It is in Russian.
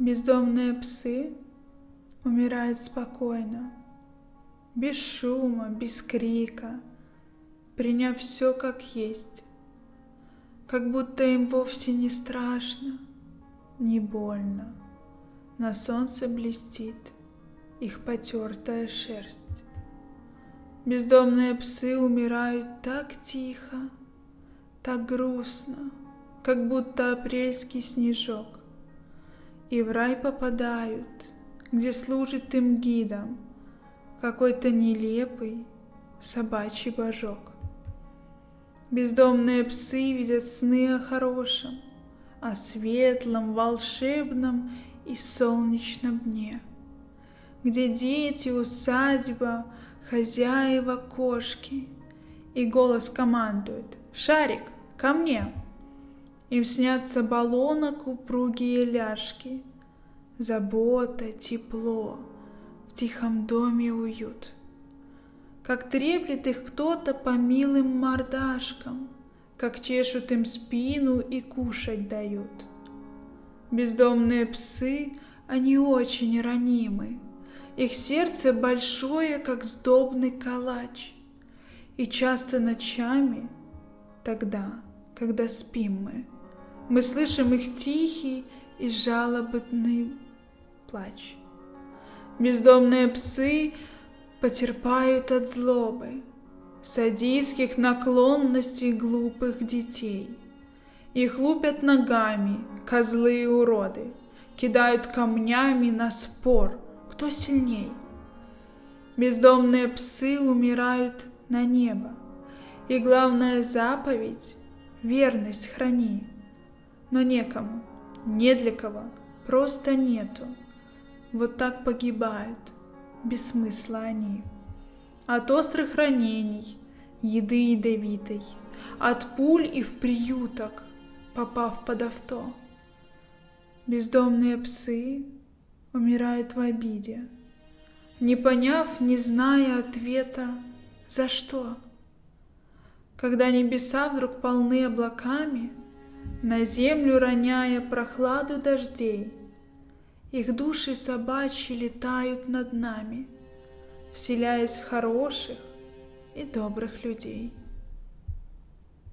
Бездомные псы умирают спокойно, без шума, без крика, приняв все как есть, как будто им вовсе не страшно, не больно. На солнце блестит их потертая шерсть. Бездомные псы умирают так тихо, так грустно, как будто апрельский снежок и в рай попадают, где служит им гидом какой-то нелепый собачий божок. Бездомные псы видят сны о хорошем, о светлом, волшебном и солнечном дне, где дети, усадьба, хозяева, кошки, и голос командует «Шарик, ко мне!» Им снятся баллонок упругие ляжки, Забота, тепло, в тихом доме уют. Как треплет их кто-то по милым мордашкам, Как чешут им спину и кушать дают. Бездомные псы, они очень ранимы, Их сердце большое, как сдобный калач, И часто ночами, тогда, когда спим мы, мы слышим их тихий и жалобный плач. Бездомные псы потерпают от злобы, садистских наклонностей глупых детей. Их лупят ногами, козлы и уроды, кидают камнями на спор, кто сильней. Бездомные псы умирают на небо, и главная заповедь — верность храни но некому, не для кого, просто нету. Вот так погибают, без смысла они. От острых ранений, еды ядовитой, от пуль и в приюток, попав под авто. Бездомные псы умирают в обиде, не поняв, не зная ответа, за что. Когда небеса вдруг полны облаками, на землю роняя прохладу дождей. Их души собачьи летают над нами, вселяясь в хороших и добрых людей.